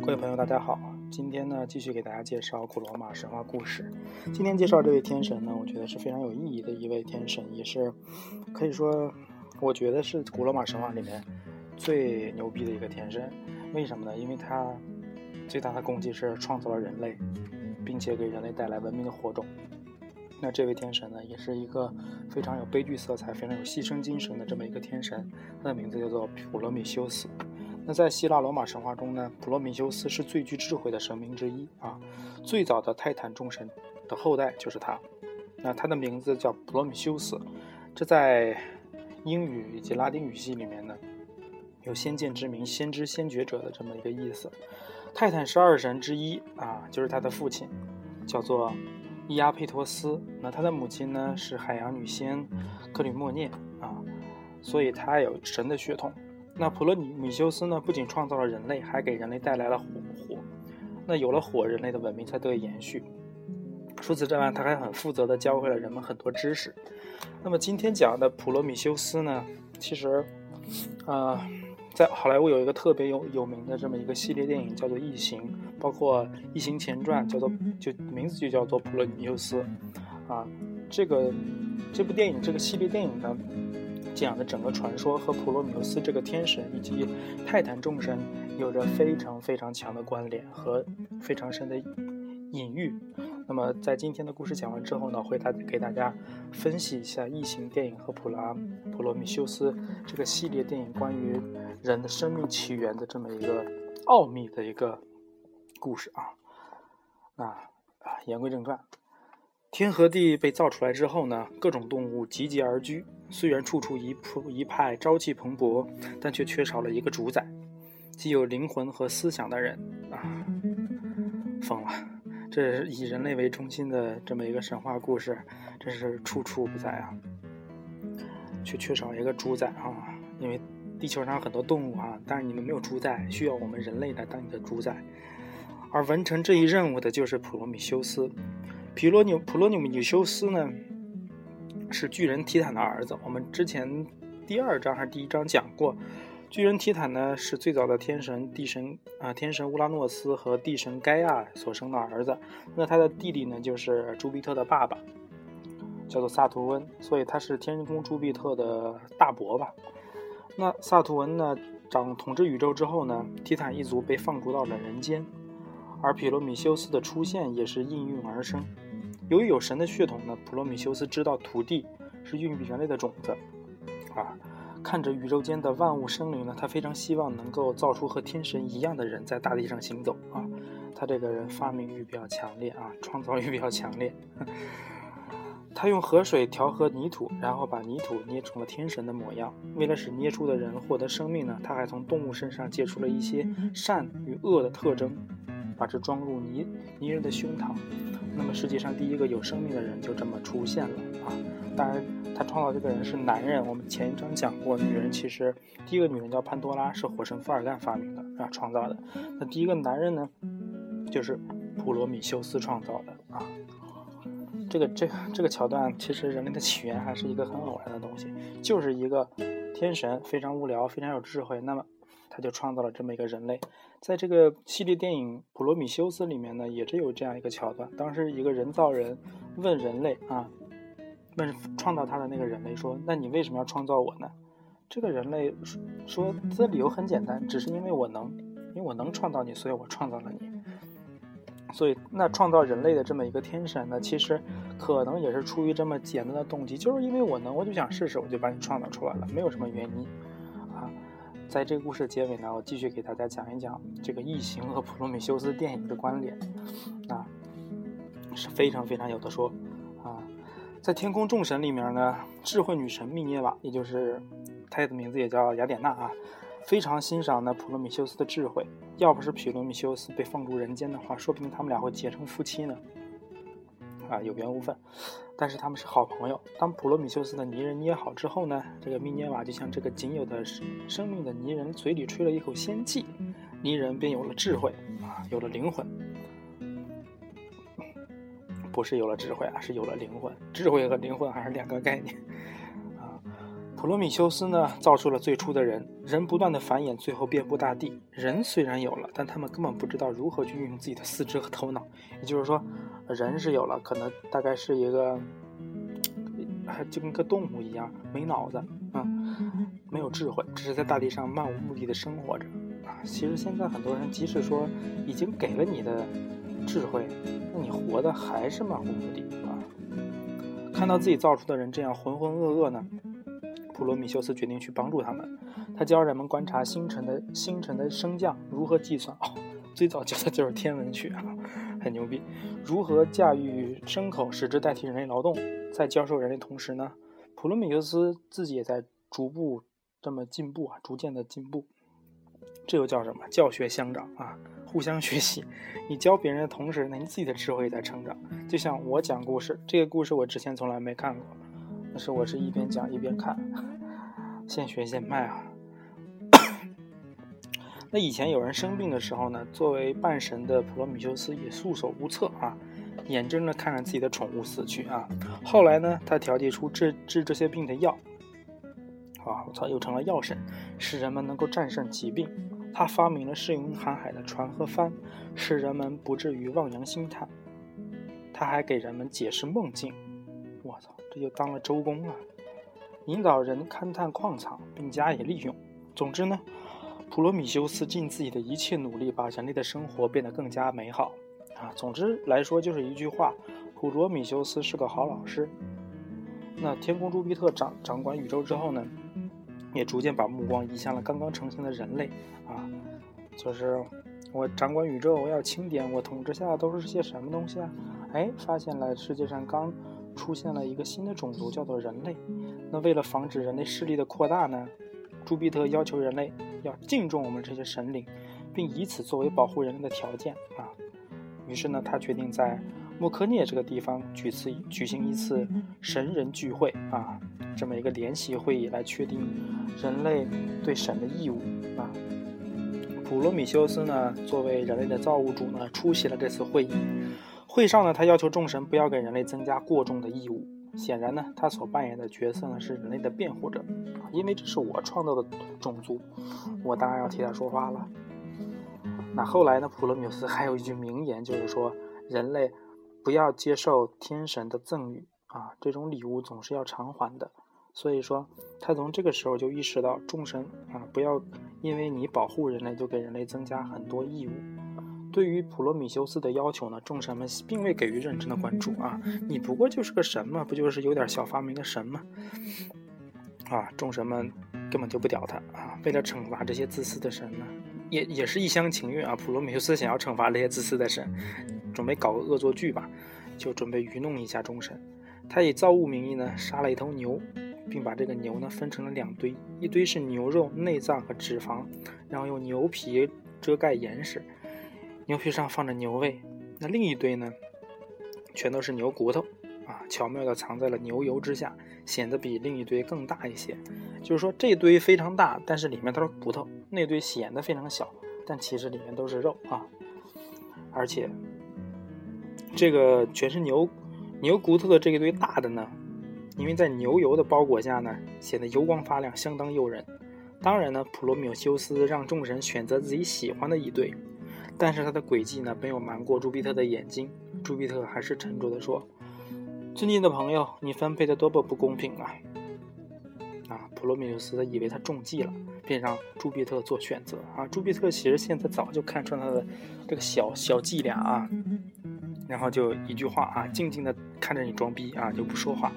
各位朋友，大家好。今天呢，继续给大家介绍古罗马神话故事。今天介绍这位天神呢，我觉得是非常有意义的一位天神，也是可以说，我觉得是古罗马神话里面最牛逼的一个天神。为什么呢？因为他最大的功绩是创造了人类，并且给人类带来文明的火种。那这位天神呢，也是一个非常有悲剧色彩、非常有牺牲精神的这么一个天神。他的名字叫做普罗米修斯。那在希腊罗马神话中呢，普罗米修斯是最具智慧的神明之一啊。最早的泰坦众神的后代就是他。那他的名字叫普罗米修斯，这在英语以及拉丁语系里面呢，有先见之明、先知先觉者的这么一个意思。泰坦十二神之一啊，就是他的父亲，叫做伊阿佩托斯。那他的母亲呢是海洋女仙克里莫涅啊，所以他有神的血统。那普罗米修斯呢，不仅创造了人类，还给人类带来了火。火，那有了火，人类的文明才得以延续。除此之外，他还很负责地教会了人们很多知识。那么今天讲的普罗米修斯呢，其实，呃，在好莱坞有一个特别有有名的这么一个系列电影，叫做《异形》，包括《异形前传》，叫做就名字就叫做普罗米修斯。啊，这个这部电影这个系列电影呢。讲的整个传说和普罗米修斯这个天神以及泰坦众神有着非常非常强的关联和非常深的隐喻。那么在今天的故事讲完之后呢，会大给大家分析一下异形电影和普拉普罗米修斯这个系列电影关于人的生命起源的这么一个奥秘的一个故事啊。那啊，言归正传。天和地被造出来之后呢，各种动物集结而居。虽然处处一铺一派朝气蓬勃，但却缺少了一个主宰，既有灵魂和思想的人啊！疯了！这是以人类为中心的这么一个神话故事，真是处处不在啊！却缺少一个主宰啊！因为地球上很多动物啊，但是你们没有主宰，需要我们人类来当你的主宰。而完成这一任务的就是普罗米修斯。皮罗纽普罗米修斯呢，是巨人提坦的儿子。我们之前第二章还是第一章讲过，巨人提坦呢是最早的天神地神啊，天神乌拉诺斯和地神盖亚所生的儿子。那他的弟弟呢就是朱庇特的爸爸，叫做萨图温，所以他是天宫朱庇特的大伯吧。那萨图温呢掌统治宇宙之后呢，提坦一族被放逐到了人间。而普罗米修斯的出现也是应运而生。由于有神的血统呢，普罗米修斯知道土地是孕育人类的种子。啊，看着宇宙间的万物生灵呢，他非常希望能够造出和天神一样的人在大地上行走。啊，他这个人发明欲比较强烈啊，创造欲比较强烈。他用河水调和泥土，然后把泥土捏成了天神的模样。为了使捏出的人获得生命呢，他还从动物身上借出了一些善与恶的特征。把这装入泥泥人的胸膛，那么世界上第一个有生命的人就这么出现了啊！当然，他创造这个人是男人。我们前一章讲过，女人其实第一个女人叫潘多拉，是火神富尔干发明的啊，创造的。那第一个男人呢，就是普罗米修斯创造的啊。这个这个这个桥段，其实人类的起源还是一个很偶然的东西，就是一个天神非常无聊，非常有智慧，那么他就创造了这么一个人类。在这个系列电影《普罗米修斯》里面呢，也是有这样一个桥段。当时一个人造人问人类啊，问创造他的那个人类说：“那你为什么要创造我呢？”这个人类说：“他的理由很简单，只是因为我能，因为我能创造你，所以我创造了你。所以，那创造人类的这么一个天神呢，其实可能也是出于这么简单的动机，就是因为我能，我就想试试，我就把你创造出来了，没有什么原因。”在这个故事结尾呢，我继续给大家讲一讲这个《异形》和《普罗米修斯》电影的关联，啊，是非常非常有的说，啊，在天空众神里面呢，智慧女神密涅瓦，也就是她的名字也叫雅典娜啊，非常欣赏呢普罗米修斯的智慧，要不是普罗米修斯被放逐人间的话，说不定他们俩会结成夫妻呢。啊，有缘无分，但是他们是好朋友。当普罗米修斯的泥人捏好之后呢，这个密涅瓦就像这个仅有的生命的泥人嘴里吹了一口仙气，泥人便有了智慧啊，有了灵魂。不是有了智慧啊，是有了灵魂。智慧和灵魂还是两个概念。普罗米修斯呢，造出了最初的人，人不断的繁衍，最后遍布大地。人虽然有了，但他们根本不知道如何去运用自己的四肢和头脑。也就是说，人是有了，可能大概是一个，还就跟个动物一样，没脑子啊，没有智慧，只是在大地上漫无目的的生活着啊。其实现在很多人，即使说已经给了你的智慧，那你活的还是漫无目的啊。看到自己造出的人这样浑浑噩噩呢？普罗米修斯决定去帮助他们，他教人们观察星辰的星辰的升降如何计算哦，最早教的就是天文学啊，很牛逼。如何驾驭牲口，使之代替人类劳动，在教授人类同时呢，普罗米修斯自己也在逐步这么进步啊，逐渐的进步。这又叫什么？教学相长啊，互相学习。你教别人的同时，那你自己的智慧也在成长。就像我讲故事，这个故事我之前从来没看过。但是我是一边讲一边看，现学现卖啊。那以前有人生病的时候呢，作为半神的普罗米修斯也束手无策啊，眼睁着看着自己的宠物死去啊。后来呢，他调剂出治治这些病的药，啊，我操，又成了药神，使人们能够战胜疾病。他发明了适应航海的船和帆，使人们不至于望洋兴叹。他还给人们解释梦境，我操。这就当了周公了，引导人勘探矿藏并加以利用。总之呢，普罗米修斯尽自己的一切努力，把人类的生活变得更加美好。啊，总之来说就是一句话：普罗米修斯是个好老师。那天空朱庇特掌掌管宇宙之后呢，也逐渐把目光移向了刚刚成型的人类。啊，就是我掌管宇宙，我要清点我统治下都是些什么东西啊？哎，发现了世界上刚。出现了一个新的种族，叫做人类。那为了防止人类势力的扩大呢，朱庇特要求人类要敬重我们这些神灵，并以此作为保护人类的条件啊。于是呢，他决定在莫科涅这个地方举次举行一次神人聚会啊，这么一个联席会议来确定人类对神的义务啊。普罗米修斯呢，作为人类的造物主呢，出席了这次会议。会上呢，他要求众神不要给人类增加过重的义务。显然呢，他所扮演的角色呢是人类的辩护者，因为这是我创造的种族，我当然要替他说话了。那后来呢，普罗米修斯还有一句名言，就是说人类不要接受天神的赠予啊，这种礼物总是要偿还的。所以说，他从这个时候就意识到众神啊，不要因为你保护人类，就给人类增加很多义务。对于普罗米修斯的要求呢，众神们并未给予认真的关注啊！你不过就是个神嘛，不就是有点小发明的神吗？啊，众神们根本就不屌他啊！为了惩罚这些自私的神呢，也也是一厢情愿啊！普罗米修斯想要惩罚这些自私的神，准备搞个恶作剧吧，就准备愚弄一下众神。他以造物名义呢，杀了一头牛，并把这个牛呢分成了两堆，一堆是牛肉、内脏和脂肪，然后用牛皮遮盖严实。牛皮上放着牛胃，那另一堆呢，全都是牛骨头啊，巧妙地藏在了牛油之下，显得比另一堆更大一些。就是说这堆非常大，但是里面都是骨头；那堆显得非常小，但其实里面都是肉啊。而且这个全是牛牛骨头的这一堆大的呢，因为在牛油的包裹下呢，显得油光发亮，相当诱人。当然呢，普罗米修斯让众神选择自己喜欢的一堆。但是他的诡计呢，没有瞒过朱庇特的眼睛。朱庇特还是沉着地说：“尊敬的朋友，你分配的多么不公平啊！”啊，普罗米修斯以为他中计了，便让朱庇特做选择。啊，朱庇特其实现在早就看穿他的这个小小伎俩啊，然后就一句话啊，静静地看着你装逼啊，就不说话。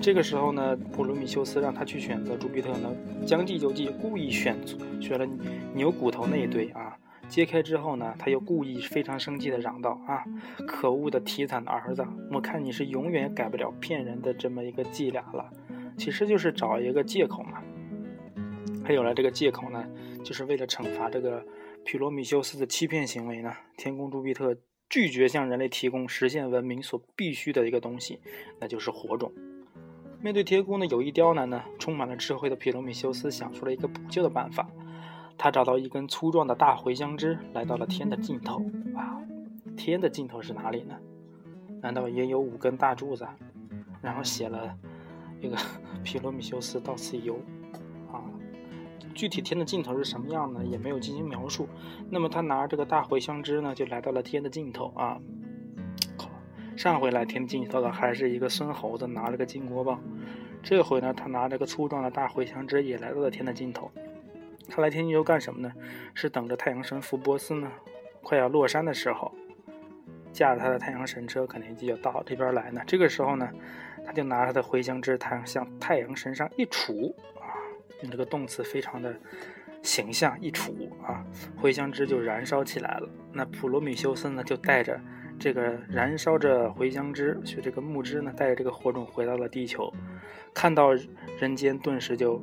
这个时候呢，普罗米修斯让他去选择，朱庇特呢将计就计，故意选选了牛骨头那一堆啊。揭开之后呢，他又故意非常生气地嚷道：“啊，可恶的体惨的儿子！我看你是永远改不了骗人的这么一个伎俩了。其实就是找一个借口嘛。还有了这个借口呢，就是为了惩罚这个皮罗米修斯的欺骗行为呢。天宫朱庇特拒绝向人类提供实现文明所必须的一个东西，那就是火种。面对天宫的有意刁难呢，充满了智慧的皮罗米修斯想出了一个补救的办法。”他找到一根粗壮的大茴香枝，来到了天的尽头。啊，天的尽头是哪里呢？难道也有五根大柱子？然后写了这个 皮罗米修斯到此一游，啊，具体天的尽头是什么样呢？也没有进行描述。那么他拿这个大茴香枝呢，就来到了天的尽头啊。上回来天尽头的还是一个孙猴子拿着个金箍棒，这回呢，他拿着个粗壮的大茴香枝也来到了天的尽头。他来天津又干什么呢？是等着太阳神福波斯呢，快要落山的时候，驾着他的太阳神车肯定就到这边来呢。这个时候呢，他就拿着他的茴香枝，太向太阳神上一杵啊，用这个动词非常的形象，一杵啊，茴香枝就燃烧起来了。那普罗米修斯呢，就带着。这个燃烧着茴香枝，就这个木枝呢，带着这个火种回到了地球，看到人间顿时就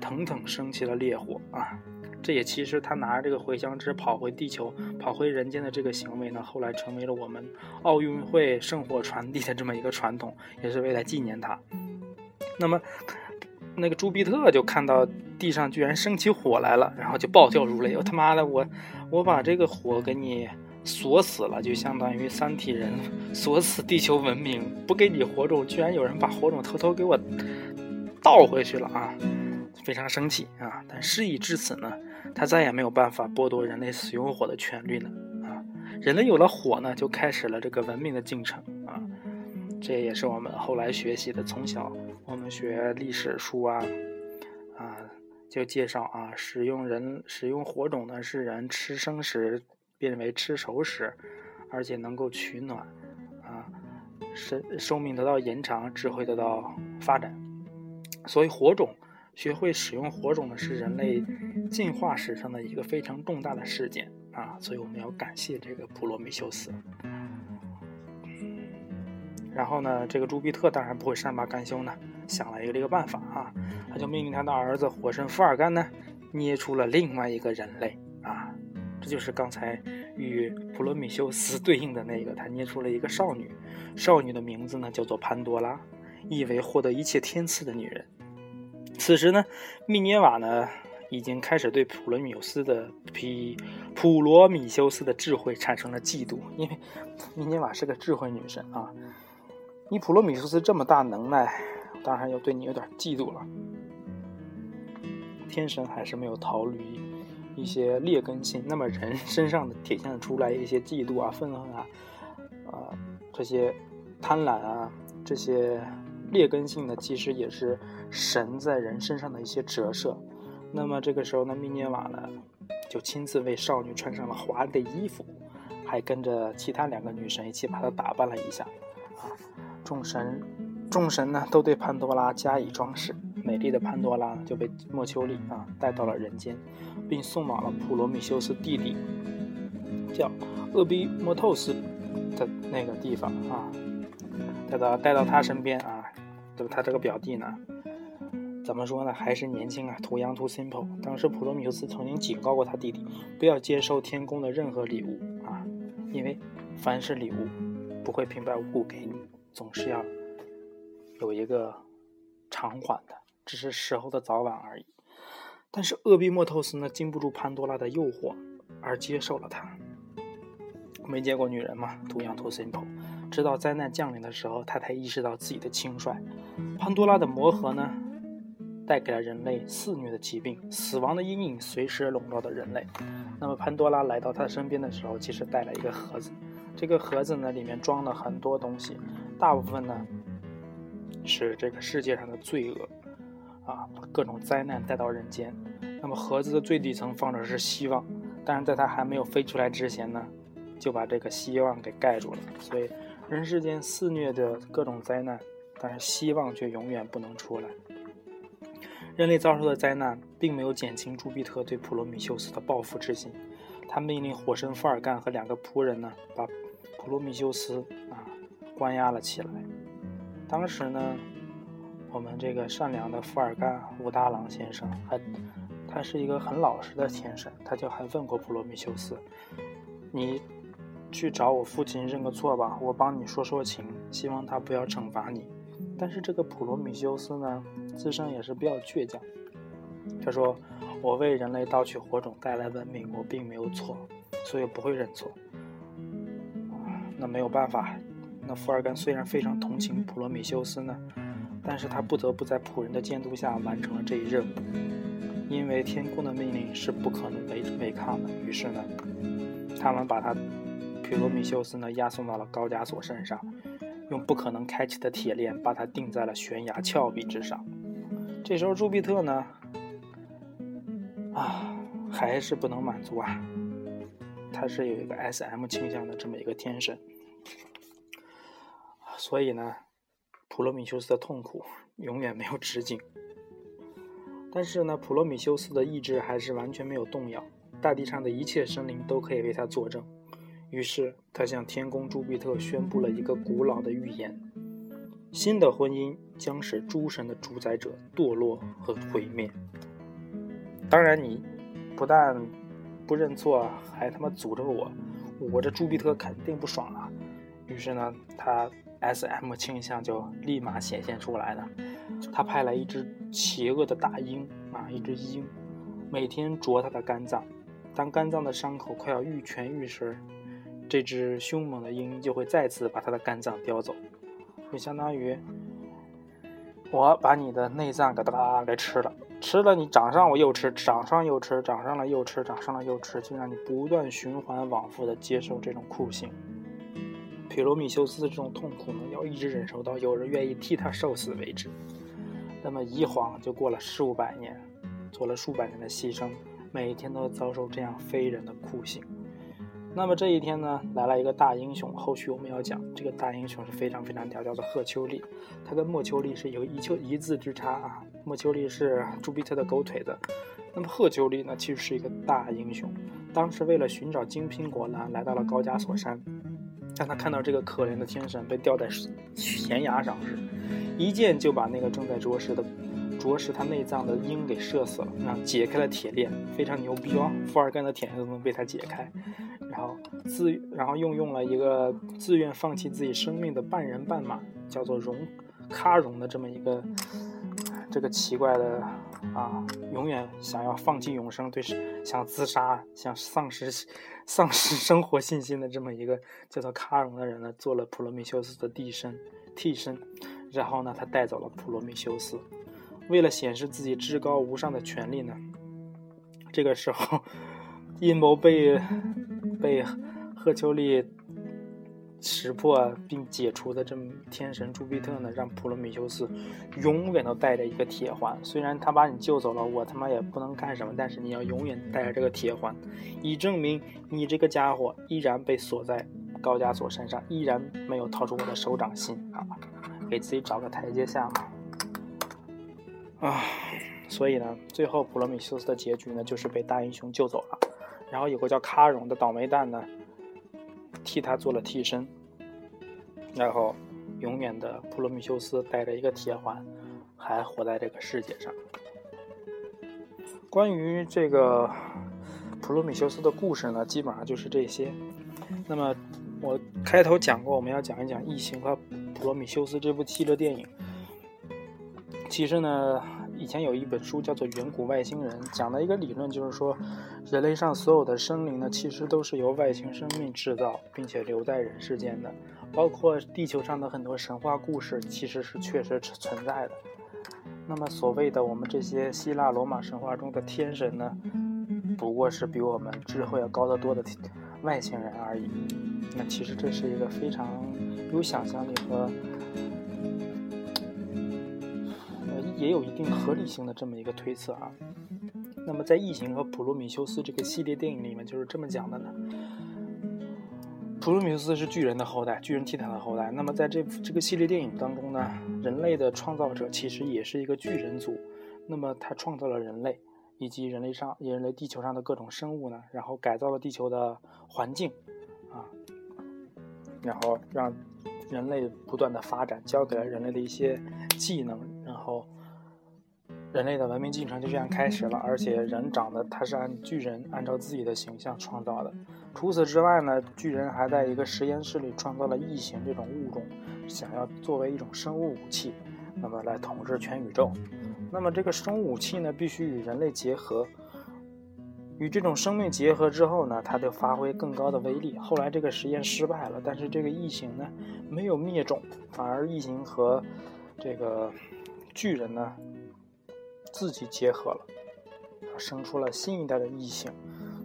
腾腾升起了烈火啊！这也其实他拿着这个茴香枝跑回地球、跑回人间的这个行为呢，后来成为了我们奥运会圣火传递的这么一个传统，也是为了纪念他。那么，那个朱庇特就看到地上居然升起火来了，然后就暴跳如雷：“我他妈的，我我把这个火给你！”锁死了，就相当于三体人锁死地球文明，不给你火种，居然有人把火种偷偷给我倒回去了啊！非常生气啊！但事已至此呢，他再也没有办法剥夺人类使用火的权利了啊！人类有了火呢，就开始了这个文明的进程啊！这也是我们后来学习的，从小我们学历史书啊啊，就介绍啊，使用人使用火种呢，是人吃生食。变为吃熟食，而且能够取暖，啊，生寿命得到延长，智慧得到发展。所以火种，学会使用火种呢，是人类进化史上的一个非常重大的事件啊！所以我们要感谢这个普罗米修斯。然后呢，这个朱庇特当然不会善罢甘休呢，想了一个这个办法啊，他就命令他的儿子火神福尔干呢，捏出了另外一个人类啊。这就是刚才与普罗米修斯对应的那个，他捏出了一个少女，少女的名字呢叫做潘多拉，意为获得一切天赐的女人。此时呢，密涅瓦呢已经开始对普罗米修斯的皮普罗米修斯的智慧产生了嫉妒，因为密涅瓦是个智慧女神啊，你普罗米修斯这么大能耐，当然要对你有点嫉妒了。天神还是没有逃离。一些劣根性，那么人身上的体现出来一些嫉妒啊、愤恨啊，啊这些贪婪啊，这些劣根性呢，其实也是神在人身上的一些折射。那么这个时候呢，密涅瓦呢就亲自为少女穿上了华丽的衣服，还跟着其他两个女神一起把她打扮了一下。啊，众神众神呢都对潘多拉加以装饰。美丽的潘多拉就被莫丘利啊带到了人间，并送往了普罗米修斯弟弟叫厄比莫透斯的那个地方啊，带到带到他身边啊，对吧？他这个表弟呢，怎么说呢？还是年轻啊，too young too simple。当时普罗米修斯曾经警告过他弟弟，不要接受天宫的任何礼物啊，因为凡是礼物不会平白无故给你，总是要有一个偿还的。只是时候的早晚而已。但是厄比莫透斯呢，经不住潘多拉的诱惑，而接受了他。没见过女人嘛，too young too simple。直到灾难降临的时候，他才意识到自己的轻率。潘多拉的魔盒呢，带给了人类肆虐的疾病，死亡的阴影随时笼罩着人类。那么潘多拉来到他身边的时候，其实带了一个盒子。这个盒子呢，里面装了很多东西，大部分呢是这个世界上的罪恶。啊，各种灾难带到人间。那么盒子的最底层放着是希望，但是在它还没有飞出来之前呢，就把这个希望给盖住了。所以人世间肆虐的各种灾难，但是希望却永远不能出来。人类遭受的灾难并没有减轻朱庇特对普罗米修斯的报复之心，他命令火神福尔干和两个仆人呢，把普罗米修斯啊关押了起来。当时呢。我们这个善良的福尔干武大郎先生，还他是一个很老实的天神，他就还问过普罗米修斯：“你去找我父亲认个错吧，我帮你说说情，希望他不要惩罚你。”但是这个普罗米修斯呢，自身也是比较倔强，他说：“我为人类盗取火种带来文明，我并没有错，所以不会认错。”那没有办法，那福尔干虽然非常同情普罗米修斯呢。但是他不得不在仆人的监督下完成了这一任务，因为天宫的命令是不可能违违抗的。于是呢，他们把他普罗米修斯呢押送到了高加索山上，用不可能开启的铁链把他钉在了悬崖峭壁之上。这时候朱庇特呢，啊，还是不能满足啊，他是有一个 S.M 倾向的这么一个天神，所以呢。普罗米修斯的痛苦永远没有止境，但是呢，普罗米修斯的意志还是完全没有动摇。大地上的一切生灵都可以为他作证。于是，他向天宫朱庇特宣布了一个古老的预言：新的婚姻将使诸神的主宰者堕落和毁灭。当然，你不但不认错，还他妈诅咒我，我这朱庇特肯定不爽啊！于是呢，他。S.M 倾向就立马显现出来了。他派来一只邪恶的大鹰啊，一只鹰，每天啄他的肝脏。当肝脏的伤口快要愈痊愈时，这只凶猛的鹰就会再次把他的肝脏叼走，就相当于我把你的内脏给哒给吃了，吃了你长上我又吃，长上又吃，长上了又吃，长上了又吃，就让你不断循环往复的接受这种酷刑。普罗米修斯这种痛苦呢，要一直忍受到有人愿意替他受死为止。那么一晃就过了数百年，做了数百年的牺牲，每天都遭受这样非人的酷刑。那么这一天呢，来了一个大英雄。后续我们要讲，这个大英雄是非常非常屌，叫做赫丘利。他跟莫丘利是有一丘一字之差啊。莫丘利是朱庇特的狗腿子，那么赫丘利呢，其实是一个大英雄。当时为了寻找金苹果呢，来到了高加索山。当他看到这个可怜的天神被吊在悬崖上时，一箭就把那个正在啄食的、啄食他内脏的鹰给射死了，然后解开了铁链，非常牛逼哦！富尔干的铁链都能被他解开，然后自然后又用了一个自愿放弃自己生命的半人半马，叫做荣喀荣的这么一个这个奇怪的啊，永远想要放弃永生，对，想自杀，想丧失。丧失生活信心的这么一个叫做卡戎的人呢，做了普罗米修斯的替身，替身，然后呢，他带走了普罗米修斯。为了显示自己至高无上的权利呢，这个时候 阴谋被被赫丘利。识破并解除的这么天神朱庇特呢，让普罗米修斯永远都带着一个铁环。虽然他把你救走了，我他妈也不能干什么。但是你要永远带着这个铁环，以证明你这个家伙依然被锁在高加索山上，依然没有逃出我的手掌心啊！给自己找个台阶下嘛。啊，所以呢，最后普罗米修斯的结局呢，就是被大英雄救走了。然后有个叫卡戎的倒霉蛋呢。替他做了替身，然后永远的普罗米修斯带着一个铁环，还活在这个世界上。关于这个普罗米修斯的故事呢，基本上就是这些。那么我开头讲过，我们要讲一讲《异形》和《普罗米修斯》这部系列电影。其实呢。以前有一本书叫做《远古外星人》，讲的一个理论就是说，人类上所有的生灵呢，其实都是由外星生命制造并且留在人世间的，包括地球上的很多神话故事，其实是确实存在的。那么所谓的我们这些希腊罗马神话中的天神呢，不过是比我们智慧要高得多的外星人而已。那其实这是一个非常有想象力和。也有一定合理性的这么一个推测啊。那么在《异形》和《普罗米修斯》这个系列电影里面就是这么讲的呢。普罗米修斯是巨人的后代，巨人提坦的后代。那么在这这个系列电影当中呢，人类的创造者其实也是一个巨人族。那么他创造了人类以及人类上人类地球上的各种生物呢，然后改造了地球的环境啊，然后让人类不断的发展，教给了人类的一些技能，然后。人类的文明进程就这样开始了，而且人长得他是按巨人按照自己的形象创造的。除此之外呢，巨人还在一个实验室里创造了异形这种物种，想要作为一种生物武器，那么来统治全宇宙。那么这个生物武器呢，必须与人类结合，与这种生命结合之后呢，它就发挥更高的威力。后来这个实验失败了，但是这个异形呢，没有灭种，反而异形和这个巨人呢自己结合了，生出了新一代的异形。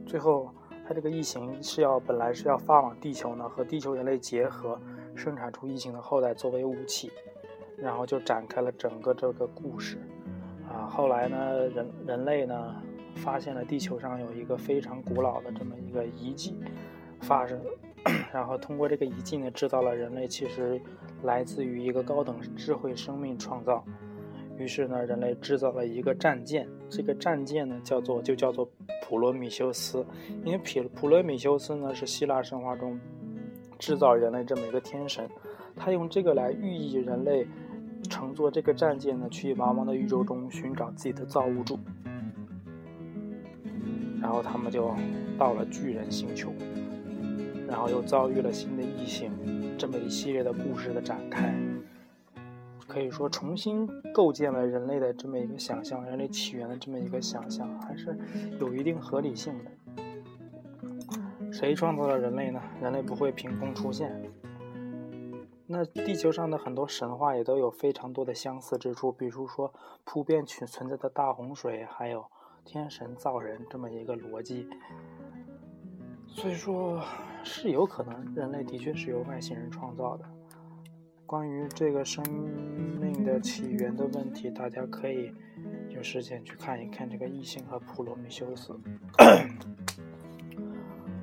最后，他这个异形是要本来是要发往地球呢，和地球人类结合，生产出异形的后代作为武器，然后就展开了整个这个故事。啊，后来呢，人人类呢发现了地球上有一个非常古老的这么一个遗迹发生，然后通过这个遗迹呢，知道了人类其实来自于一个高等智慧生命创造。于是呢，人类制造了一个战舰，这个战舰呢叫做就叫做普罗米修斯，因为普普罗米修斯呢是希腊神话中制造人类这么一个天神，他用这个来寓意人类乘坐这个战舰呢去茫茫的宇宙中寻找自己的造物主，然后他们就到了巨人星球，然后又遭遇了新的异形，这么一系列的故事的展开。可以说重新构建了人类的这么一个想象，人类起源的这么一个想象，还是有一定合理性的。谁创造了人类呢？人类不会凭空出现。那地球上的很多神话也都有非常多的相似之处，比如说普遍存存在的大洪水，还有天神造人这么一个逻辑。所以说，是有可能人类的确是由外星人创造的。关于这个生命的起源的问题，大家可以有时间去看一看这个异形和普罗米修斯。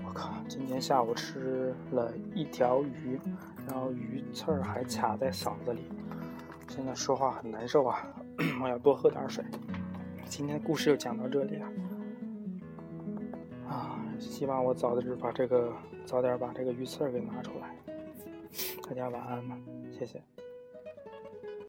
我靠，今天下午吃了一条鱼，然后鱼刺儿还卡在嗓子里，现在说话很难受啊！我要多喝点水。今天故事就讲到这里了，啊，希望我早点把这个早点把这个鱼刺给拿出来。大家晚安吧。谢谢。